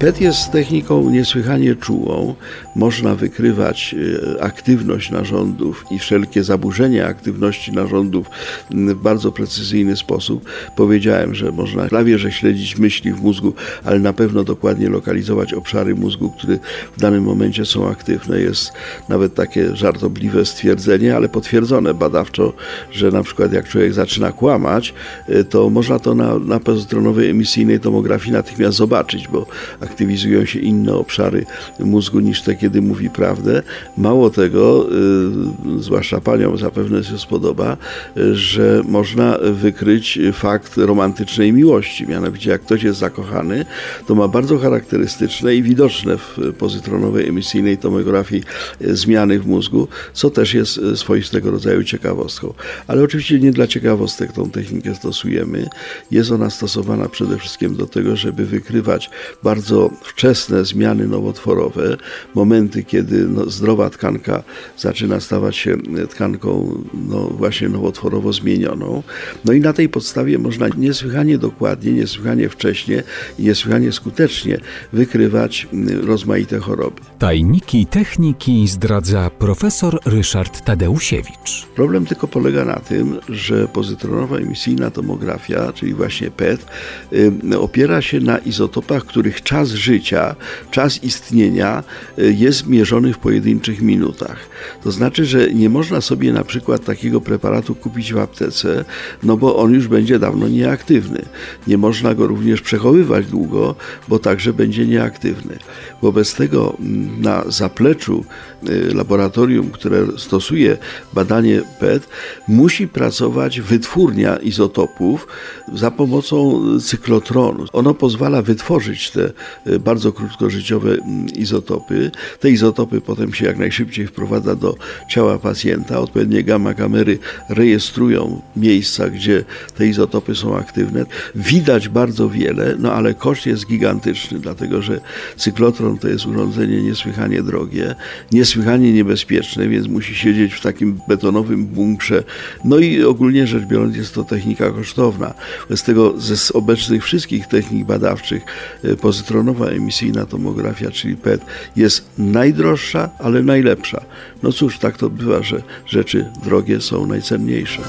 PET jest techniką niesłychanie czułą. Można wykrywać e, aktywność narządów i wszelkie zaburzenia aktywności narządów w bardzo precyzyjny sposób. Powiedziałem, że można prawie że śledzić myśli w mózgu, ale na pewno dokładnie lokalizować obszary mózgu, które w danym momencie są aktywne. Jest nawet takie żartobliwe stwierdzenie, ale potwierdzone badawczo, że na przykład jak człowiek zaczyna kłamać, e, to można to na, na pozytronowej emisyjnej tomografii natychmiast zobaczyć, bo aktywizują się inne obszary mózgu niż te, kiedy mówi prawdę. Mało tego, y, zwłaszcza paniom zapewne się spodoba, y, że można wykryć fakt romantycznej miłości. Mianowicie, jak ktoś jest zakochany, to ma bardzo charakterystyczne i widoczne w pozytronowej emisyjnej tomografii y, zmiany w mózgu, co też jest swoistego rodzaju ciekawostką. Ale oczywiście nie dla ciekawostek tą technikę stosujemy. Jest ona stosowana przede wszystkim do tego, żeby wykrywać bardzo wczesne zmiany nowotworowe, momenty, kiedy no, zdrowa tkanka zaczyna stawać się tkanką no, właśnie nowotworowo zmienioną. No i na tej podstawie można niesłychanie dokładnie, niesłychanie wcześnie i niesłychanie skutecznie wykrywać rozmaite choroby. Tajniki techniki zdradza profesor Ryszard Tadeusiewicz. Problem tylko polega na tym, że pozytronowa emisyjna tomografia, czyli właśnie PET, opiera się na izotopach, których czas czas życia, czas istnienia y, jest mierzony w pojedynczych minutach. To znaczy, że nie można sobie na przykład takiego preparatu kupić w aptece, no bo on już będzie dawno nieaktywny. Nie można go również przechowywać długo, bo także będzie nieaktywny. Wobec tego mm, na zapleczu y, laboratorium, które stosuje badanie PET, musi pracować wytwórnia izotopów za pomocą cyklotronu. Ono pozwala wytworzyć te bardzo krótkożyciowe mm, izotopy. Te izotopy potem się jak najszybciej wprowadza do ciała pacjenta. Odpowiednie gamma kamery rejestrują miejsca, gdzie te izotopy są aktywne. Widać bardzo wiele, no ale koszt jest gigantyczny, dlatego że cyklotron to jest urządzenie niesłychanie drogie, niesłychanie niebezpieczne, więc musi siedzieć w takim betonowym bunkrze. No i ogólnie rzecz biorąc jest to technika kosztowna. Z tego ze obecnych wszystkich technik badawczych e, pozytronowa emisyjna tomografia, czyli PET, jest najdroższa, ale najlepsza. No cóż, tak to bywa, że rzeczy drogie są najcenniejsze.